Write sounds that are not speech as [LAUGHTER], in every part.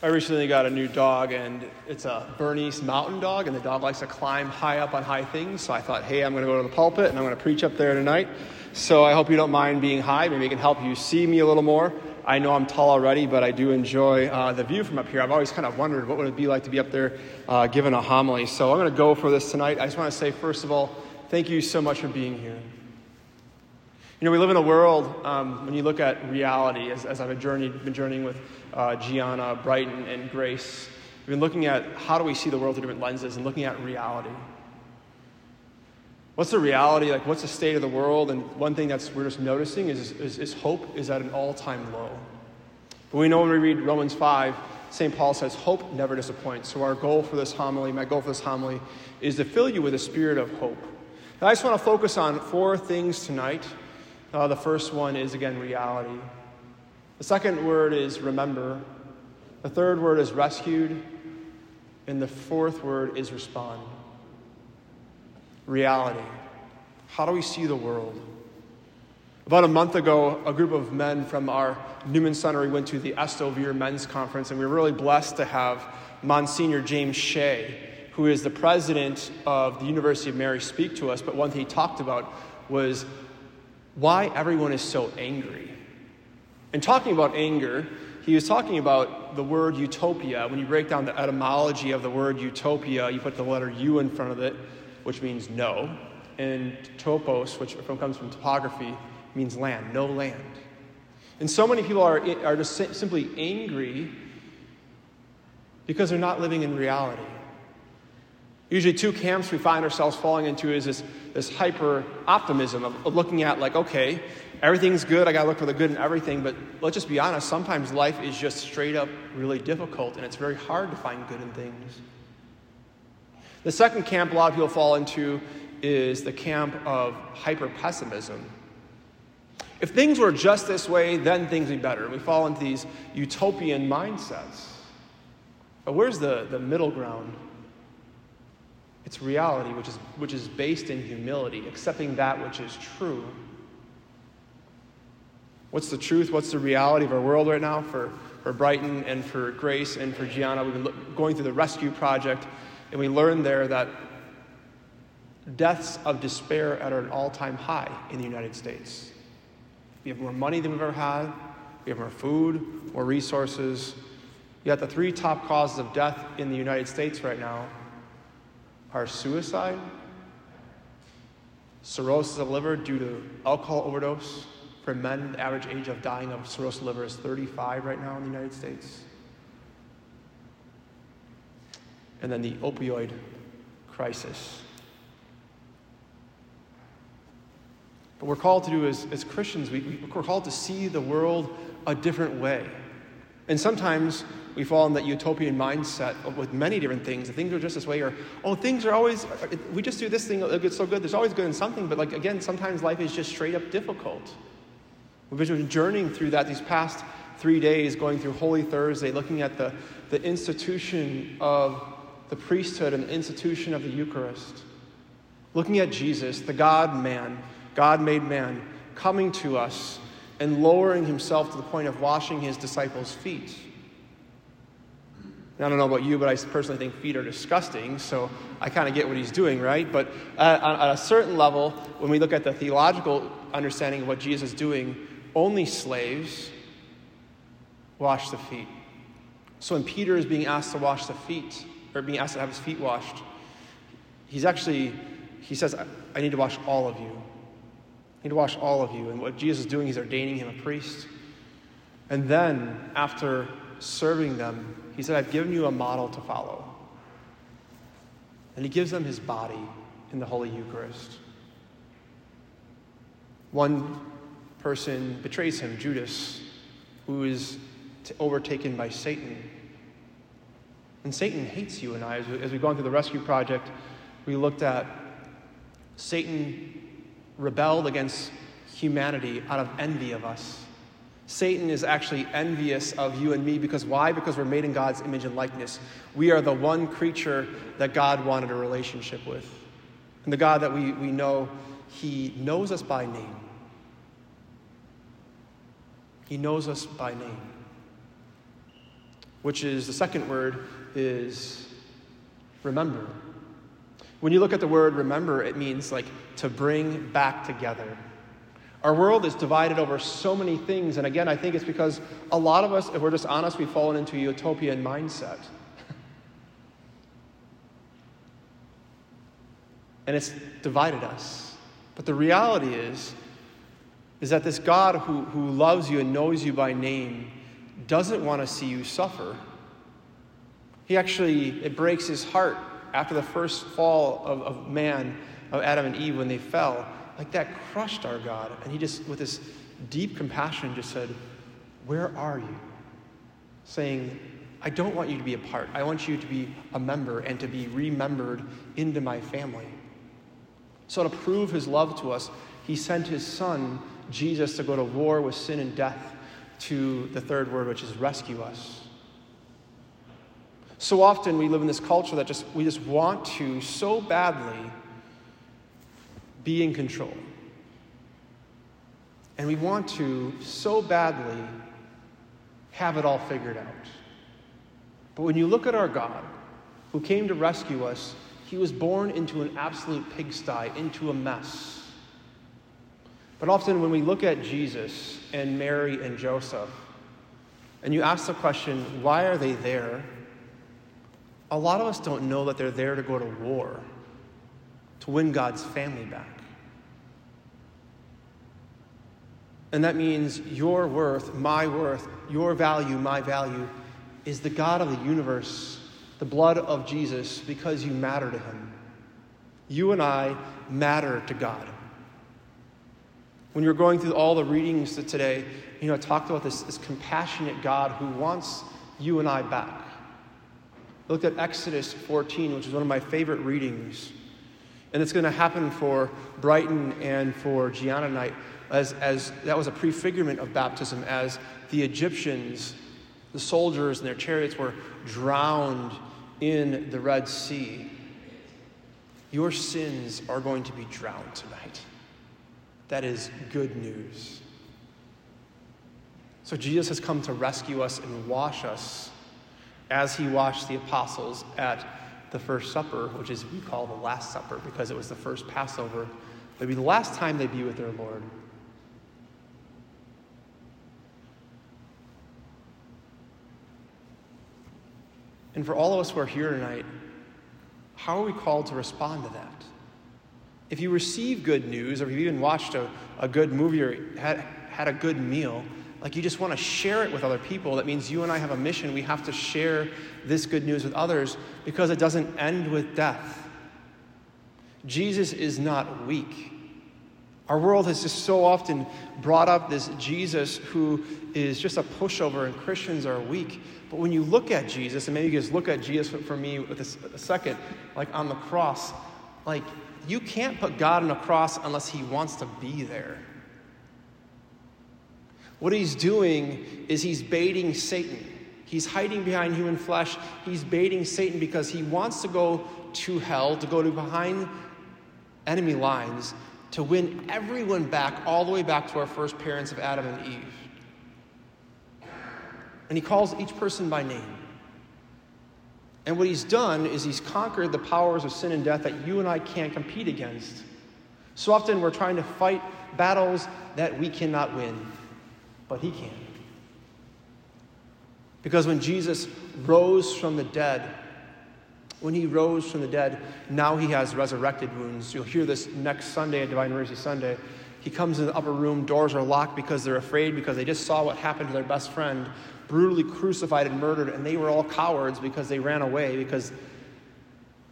I recently got a new dog, and it's a Bernese mountain dog, and the dog likes to climb high up on high things. So I thought, hey, I'm going to go to the pulpit and I'm going to preach up there tonight. So I hope you don't mind being high. Maybe it can help you see me a little more. I know I'm tall already, but I do enjoy uh, the view from up here. I've always kind of wondered what would it be like to be up there uh, giving a homily. So I'm going to go for this tonight. I just want to say, first of all, thank you so much for being here. You know, we live in a world, um, when you look at reality, as, as I've journeyed, been journeying with uh, Gianna, Brighton, and Grace, we've been looking at how do we see the world through different lenses and looking at reality. What's the reality? Like, what's the state of the world? And one thing that's we're just noticing is, is, is hope is at an all time low. But we know when we read Romans 5, St. Paul says, Hope never disappoints. So, our goal for this homily, my goal for this homily, is to fill you with a spirit of hope. And I just want to focus on four things tonight uh, the first one is, again, reality. The second word is remember. The third word is rescued. And the fourth word is respond. Reality. How do we see the world? About a month ago, a group of men from our Newman Center, we went to the Esto Vir Men's Conference, and we were really blessed to have Monsignor James Shea, who is the president of the University of Mary, speak to us. But one thing he talked about was why everyone is so angry. And talking about anger, he was talking about the word utopia. When you break down the etymology of the word utopia, you put the letter U in front of it, which means no. And topos, which comes from topography, means land, no land. And so many people are, are just simply angry because they're not living in reality. Usually, two camps we find ourselves falling into is this, this hyper optimism of, looking at, like, okay, everything's good, I gotta look for the good in everything, but let's just be honest, sometimes life is just straight up really difficult and it's very hard to find good in things. The second camp a lot of people fall into is the camp of hyper pessimism. If things were just this way, then things would be better. We fall into these utopian mindsets. But where's the, the middle ground? It's reality, which is, which is based in humility, accepting that which is true. What's the truth? What's the reality of our world right now for, for Brighton and for Grace and for Gianna? We've been look, going through the rescue project, and we learned there that deaths of despair are at an all time high in the United States. We have more money than we've ever had, we have more food, more resources. Yet the three top causes of death in the United States right now are suicide, cirrhosis of liver due to alcohol overdose. For men, the average age of dying of cirrhosis of liver is 35 right now in the United States. And then the opioid crisis. What we're called to do as, as Christians, we, we're called to see the world a different way. And sometimes we fall in that utopian mindset with many different things. Things are just this way, or, oh, things are always, we just do this thing, it's so good. There's always good in something, but like, again, sometimes life is just straight up difficult. We've been journeying through that these past three days, going through Holy Thursday, looking at the, the institution of the priesthood and the institution of the Eucharist. Looking at Jesus, the God man, God made man, coming to us and lowering himself to the point of washing his disciples' feet. I don't know about you, but I personally think feet are disgusting, so I kind of get what he's doing, right? But at, at, a certain level, when we look at the theological understanding of what Jesus is doing, only slaves wash the feet. So when Peter is being asked to wash the feet, or being asked to have his feet washed, he's actually, he says, I need to wash all of you. I need to wash all of you. And what Jesus is doing, he's ordaining him a priest. And then, after serving them, he said, I've given you a model to follow. And he gives them his body in the Holy Eucharist. One person betrays him, Judas, who is overtaken by Satan. And Satan hates you and I. As we've gone through the rescue project, we looked at Satan rebelled against humanity out of envy of us. Satan is actually envious of you and me because why? Because we're made in God's image and likeness. We are the one creature that God wanted a relationship with. And the God that we, we know, He knows us by name. He knows us by name. which is the second word is remember. When you look at the word remember, it means like to bring back together. Our world is divided over so many things, and again, I think it's because a lot of us, if we're just honest, we've fallen into a utopian mindset. [LAUGHS] and it's divided us. But the reality is, is that this God who, who loves you and knows you by name doesn't want to see you suffer. He actually, it breaks his heart after the first fall of, of man, of Adam and Eve, when they fell. Like that crushed our God. And he just, with this deep compassion, just said, Where are you? Saying, I don't want you to be a part. I want you to be a member and to be remembered into my family. So, to prove his love to us, he sent his son, Jesus, to go to war with sin and death to the third word, which is rescue us. So often we live in this culture that just we just want to so badly be in control. And we want to so badly have it all figured out. But when you look at our God, who came to rescue us, he was born into an absolute pigsty, into a mess. But often when we look at Jesus and Mary and Joseph, and you ask the question, why are they there? A lot of us don't know that they're there to go to war, to win God's family back. And that means your worth, my worth, your value, my value, is the God of the universe, the blood of Jesus, because you matter to him. You and I matter to God. When you're going through all the readings today, you know, I talked about this, this compassionate God who wants you and I back. I looked at Exodus 14, which is one of my favorite readings. And it's going to happen for Brighton and for Gianna tonight as, as that was a prefigurement of baptism, as the Egyptians, the soldiers and their chariots were drowned in the Red Sea. Your sins are going to be drowned tonight. That is good news. So Jesus has come to rescue us and wash us as he washed the apostles at the First Supper, which is we call the Last Supper because it was the first Passover. It'd be the last time they'd be with their Lord. And for all of us who are here tonight, how are we called to respond to that? If you receive good news, or if you've even watched a, a good movie or had, had a good meal, like you just want to share it with other people, that means you and I have a mission. We have to share this good news with others because it doesn't end with death. Jesus is not weak. Our world has just so often brought up this Jesus who is just a pushover and Christians are weak. But when you look at Jesus, and maybe you just look at Jesus for me with a, second, like on the cross, like you can't put God on a cross unless he wants to be there. What he's doing is he's baiting Satan. He's hiding behind human flesh. He's baiting Satan because he wants to go to hell, to go to behind enemy lines, to win everyone back, all the way back to our first parents of Adam and Eve. And he calls each person by name. And what he's done is he's conquered the powers of sin and death that you and I can't compete against. So often we're trying to fight battles that we cannot win, but he can. Because when Jesus rose from the dead, when he rose from the dead, now he has resurrected wounds. You'll hear this next Sunday at Divine Mercy Sunday. He comes in the upper room, doors are locked because they're afraid, because they just saw what happened to their best friend, brutally crucified and murdered, and they were all cowards because they ran away, because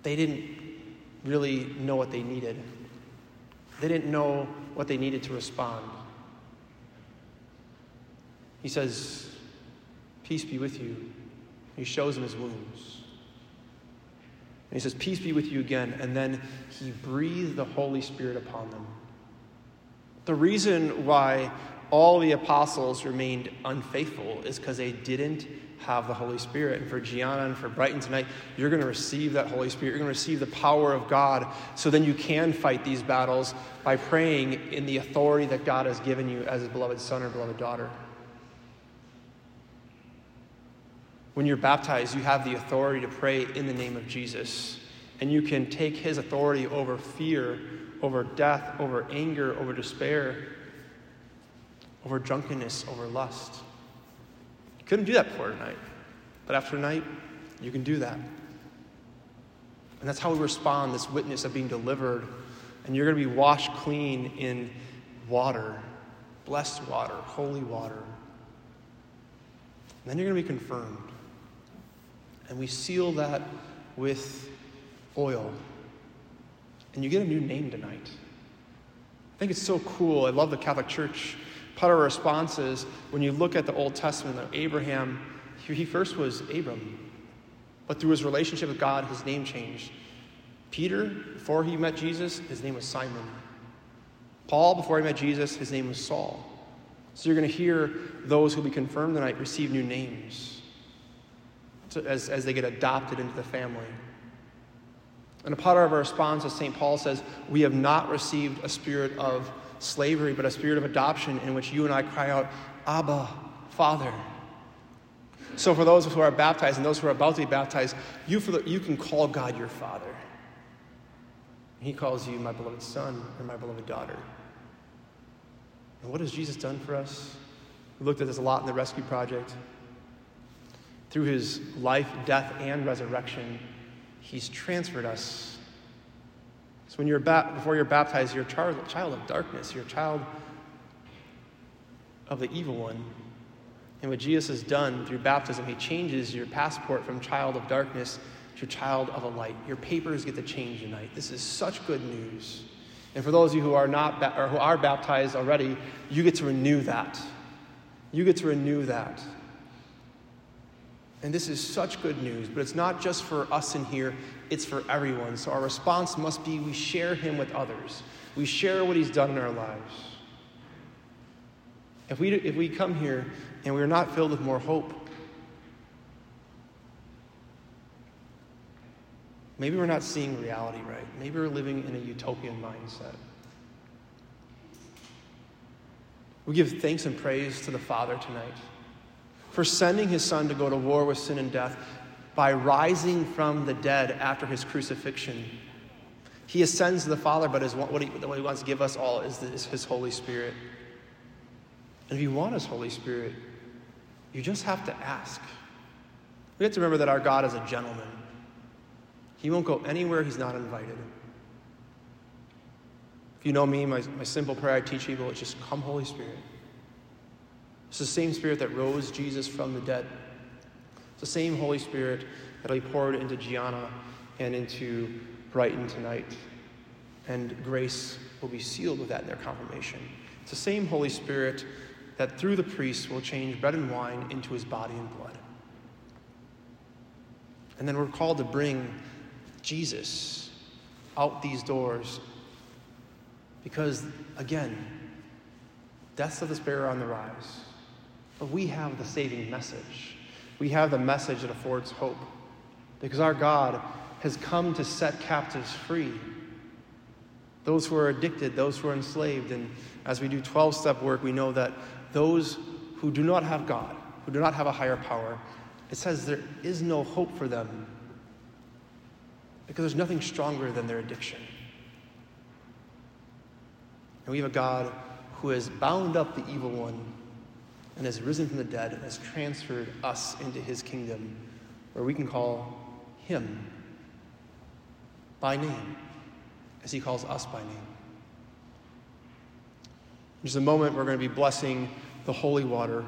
they didn't really know what they needed. They didn't know what they needed to respond. He says, Peace be with you. He shows them his wounds. And he says, Peace be with you again. And then he breathed the Holy Spirit upon them. The reason why all the apostles remained unfaithful is because they didn't have the Holy Spirit. And for Gianna and for Brighton tonight, you're going to receive that Holy Spirit. You're going to receive the power of God so then you can fight these battles by praying in the authority that God has given you as a beloved son or beloved daughter. When you're baptized, you have the authority to pray in the name of Jesus. And you can take his authority over fear, over death, over anger, over despair, over drunkenness, over lust. You couldn't do that before tonight. But after tonight, you can do that. And that's how we respond this witness of being delivered. And you're going to be washed clean in water, blessed water, holy water. And then you're going to be confirmed. And we seal that with oil. And you get a new name tonight. I think it's so cool. I love the Catholic Church. Part of our response is when you look at the Old Testament, Abraham, he first was Abram. But through his relationship with God, his name changed. Peter, before he met Jesus, his name was Simon. Paul, before he met Jesus, his name was Saul. So you're going to hear those who will be confirmed tonight receive new names to, as, as they get adopted into the family. And a part of our response, as St. Paul says, we have not received a spirit of slavery, but a spirit of adoption in which you and I cry out, Abba, Father. So, for those who are baptized and those who are about to be baptized, you, the, you can call God your Father. He calls you my beloved son or my beloved daughter. And what has Jesus done for us? We looked at this a lot in the Rescue Project. Through his life, death, and resurrection, he's transferred us. So when you're ba- before you're baptized, you're a child, child of darkness. You're a child of the evil one. And what Jesus has done through baptism, he changes your passport from child of darkness to child of a light. Your papers get to change tonight. This is such good news. And for those of you who are not ba- or who are baptized already, you get to renew that. You get to renew that. And this is such good news, but it's not just for us in here, it's for everyone. So our response must be we share him with others. We share what he's done in our lives. If we, if we come here and we're not filled with more hope, maybe we're not seeing reality right. Maybe we're living in a utopian mindset. We give thanks and praise to the Father tonight for sending his Son to go to war with sin and death by rising from the dead after his crucifixion. He ascends to the Father, but what, he, what he wants to give us all is, is his Holy Spirit. And if you want His Holy Spirit, you just have to ask. We have to remember that our God is a gentleman. He won't go anywhere He's not invited. If you know me, my, my simple prayer I teach people is just come, Holy Spirit. It's the same Spirit that rose Jesus from the dead. It's the same Holy Spirit that be poured into Gianna and into Brighton tonight. And grace will be sealed with that in their confirmation. It's the same Holy Spirit that through the priest will change bread and wine into his body and blood. And then we're called to bring Jesus out these doors because, again, deaths of despair are on the rise. But we have the saving message. We have the message that affords hope because our God has come to set captives free. Those who are addicted, those who are enslaved. And as we do 12 step work, we know that those who do not have God, who do not have a higher power, it says there is no hope for them because there's nothing stronger than their addiction. And we have a God who has bound up the evil one and has risen from the dead and has transferred us into his kingdom where we can call him by name as he calls us by name. Just a moment, we're going to be blessing the holy water,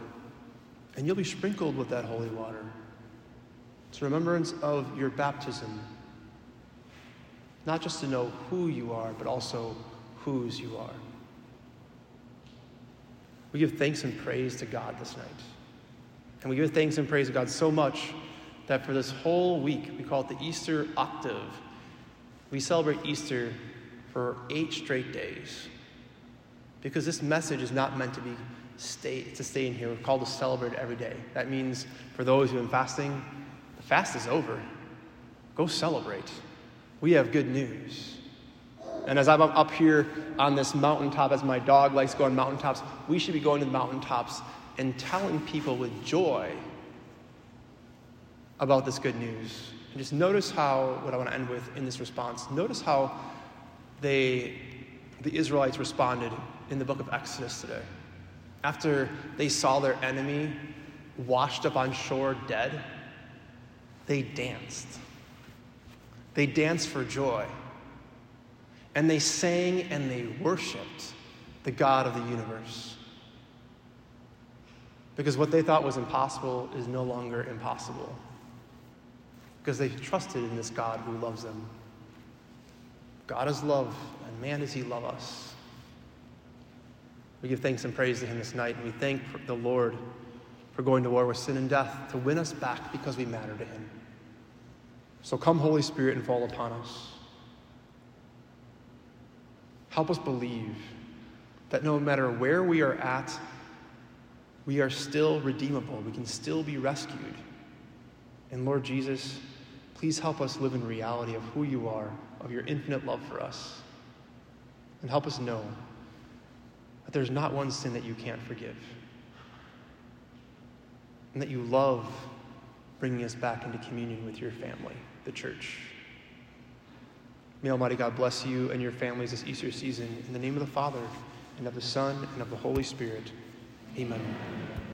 and you'll be sprinkled with that holy water. It's a remembrance of your baptism, not just to know who you are, but also whose you are. We give thanks and praise to God this night. And we give thanks and praise to God so much that for this whole week, we call it the Easter Octave. We celebrate Easter for eight straight days. Because this message is not meant to be stay, to stay in here. We're called to celebrate every day. That means for those who have been fasting, the fast is over. Go celebrate. We have good news. And as I'm up here on this mountaintop, as my dog likes going mountaintops, we should be going to the mountaintops and telling people with joy about this good news. And just notice how, what I want to end with in this response, notice how they, the Israelites responded in the book of Exodus today. After they saw their enemy washed up on shore dead, they danced. They danced for joy. And they sang and they worshiped the God of the universe. Because what they thought was impossible is no longer impossible. Because they trusted in this God who loves them. God is love, and man does he love us. We give thanks and praise to him this night, and we thank the Lord for going to war with sin and death to win us back because we matter to him. So come, Holy Spirit, and fall upon us. Help us believe that no matter where we are at, we are still redeemable. We can still be rescued. And Lord Jesus, please help us live in reality of who you are, of your infinite love for us. And help us know that there's not one sin that you can't forgive. And that you love bringing us back into communion with your family, the church. May Almighty God bless you and your families this Easter season. In the name of the Father, and of the Son, and of the Holy Spirit. Amen.